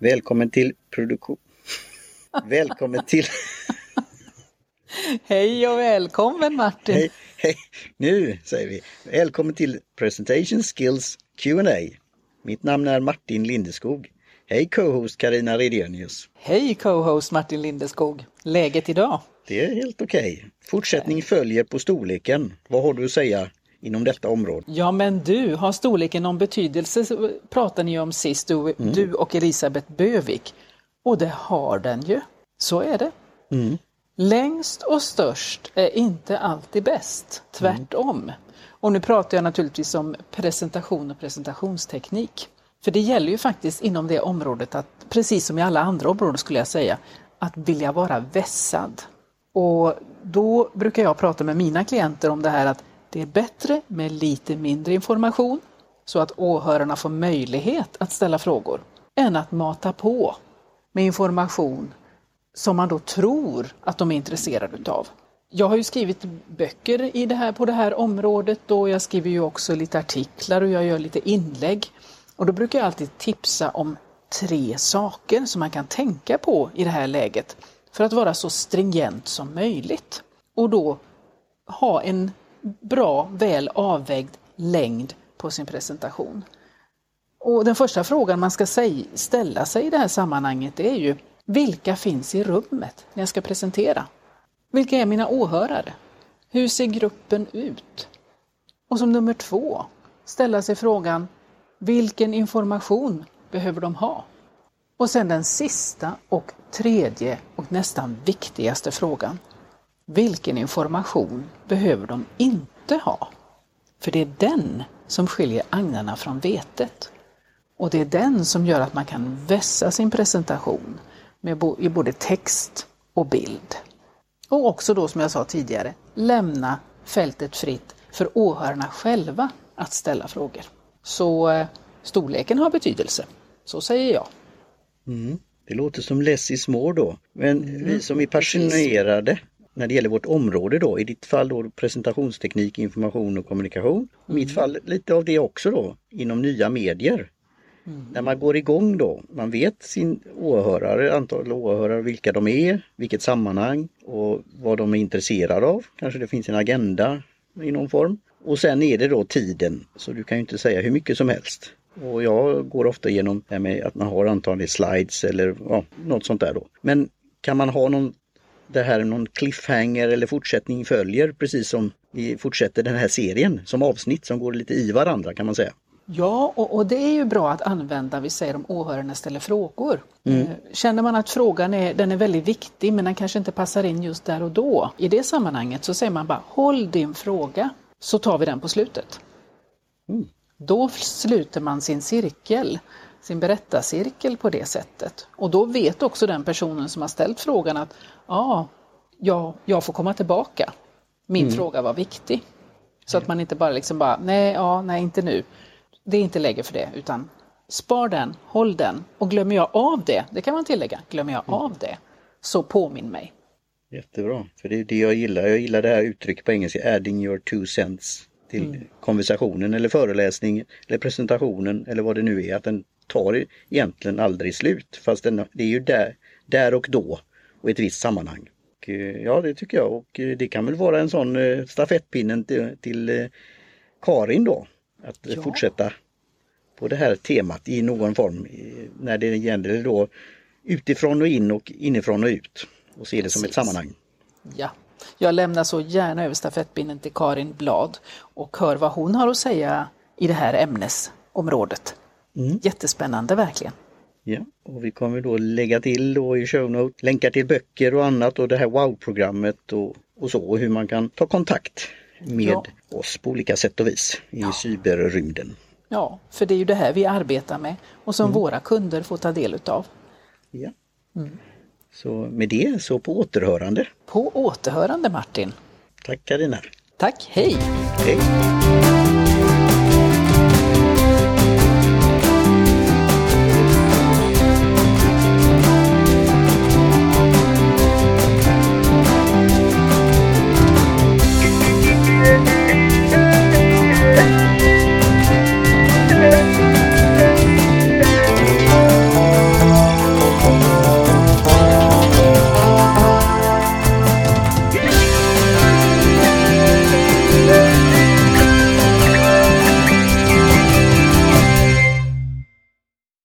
Välkommen till produktion. Välkommen till... Hej och välkommen Martin! Hej, hej. Nu säger vi välkommen till Presentation Skills Q&A. Mitt namn är Martin Lindeskog. Hej co-host Karina Redenius. Hej co-host Martin Lindeskog! Läget idag? Det är helt okej. Okay. Fortsättning följer på storleken. Vad har du att säga inom detta område? Ja men du, har storleken någon betydelse pratade ni om sist, du, mm. du och Elisabeth Bövik. Och det har den ju. Så är det. Mm. Längst och störst är inte alltid bäst, tvärtom. Mm. Och nu pratar jag naturligtvis om presentation och presentationsteknik. För det gäller ju faktiskt inom det området att, precis som i alla andra områden skulle jag säga, att vilja vara vässad. Och då brukar jag prata med mina klienter om det här att det är bättre med lite mindre information så att åhörarna får möjlighet att ställa frågor än att mata på med information som man då tror att de är intresserade utav. Jag har ju skrivit böcker i det här, på det här området och jag skriver ju också lite artiklar och jag gör lite inlägg. Och då brukar jag alltid tipsa om tre saker som man kan tänka på i det här läget för att vara så stringent som möjligt. Och då ha en bra, väl avvägd längd på sin presentation. Och Den första frågan man ska ställa sig i det här sammanhanget är ju vilka finns i rummet när jag ska presentera? Vilka är mina åhörare? Hur ser gruppen ut? Och som nummer två, ställa sig frågan vilken information behöver de ha? Och sen den sista och tredje och nästan viktigaste frågan. Vilken information behöver de inte ha? För det är den som skiljer agnarna från vetet. Och det är den som gör att man kan vässa sin presentation med i både text och bild. Och också då som jag sa tidigare, lämna fältet fritt för åhörarna själva att ställa frågor. Så eh, storleken har betydelse, så säger jag. Mm. Det låter som less is more då. Men mm. vi som är passionerade när det gäller vårt område då, i ditt fall då presentationsteknik, information och kommunikation. I mitt mm. fall lite av det också då, inom nya medier. Mm. När man går igång då, man vet sin åhörare, antal åhörare, vilka de är, vilket sammanhang och vad de är intresserade av. Kanske det finns en agenda i någon form. Och sen är det då tiden, så du kan ju inte säga hur mycket som helst. Och jag går ofta igenom det med att man har antagligen slides eller ja, något sånt där då. Men kan man ha någon, det här någon cliffhanger eller fortsättning följer precis som vi fortsätter den här serien som avsnitt som går lite i varandra kan man säga. Ja, och, och, det är ju bra att använda, vi säger om åhörarna ställer frågor. Mm. Eh, känner man att frågan är, den är väldigt viktig men den kanske inte passar in just där och då. I det sammanhanget så säger man bara håll din fråga så tar vi den på slutet. Mm. Då sluter man sin cirkel, sin berättarcirkel på det sättet. Och då vet också den personen som har ställt frågan att ja, ja jag får komma tillbaka. Min mm. fråga var viktig. Så att man inte bara liksom bara, nej, ja, nej, inte nu det är inte läge för det utan spar den, håll den och glömmer jag av det, det kan man tillägga, glömmer jag av det så påminn mig. Jättebra, för det är det jag gillar. Jag gillar det här uttrycket på engelska, adding your two cents till mm. konversationen eller föreläsningen eller presentationen eller vad det nu är. Att den tar egentligen aldrig slut fast den, det är ju där, där och då och ett visst sammanhang. Och, eh, ja det tycker jag och eh, det kan väl vara en sån eh, stafettpinnen till, till Karin då att ja. fortsätta på det här temat i någon form när det gäller då utifrån och in och inifrån och ut och se det som ett sammanhang. Ja, jag lämnar så gärna över stafettpinnen till Karin Blad och hör vad hon har att säga i det här ämnesområdet. Mm. Jättespännande verkligen. Ja, och vi kommer då lägga till då i show note länkar till böcker och annat och det här wow-programmet och, och så och hur man kan ta kontakt med ja. oss på olika sätt och vis i ja. cyberrymden. Ja, för det är ju det här vi arbetar med och som mm. våra kunder får ta del utav. Ja. Mm. Så med det så på återhörande. På återhörande Martin. Tack Carina. Tack, hej! Hej!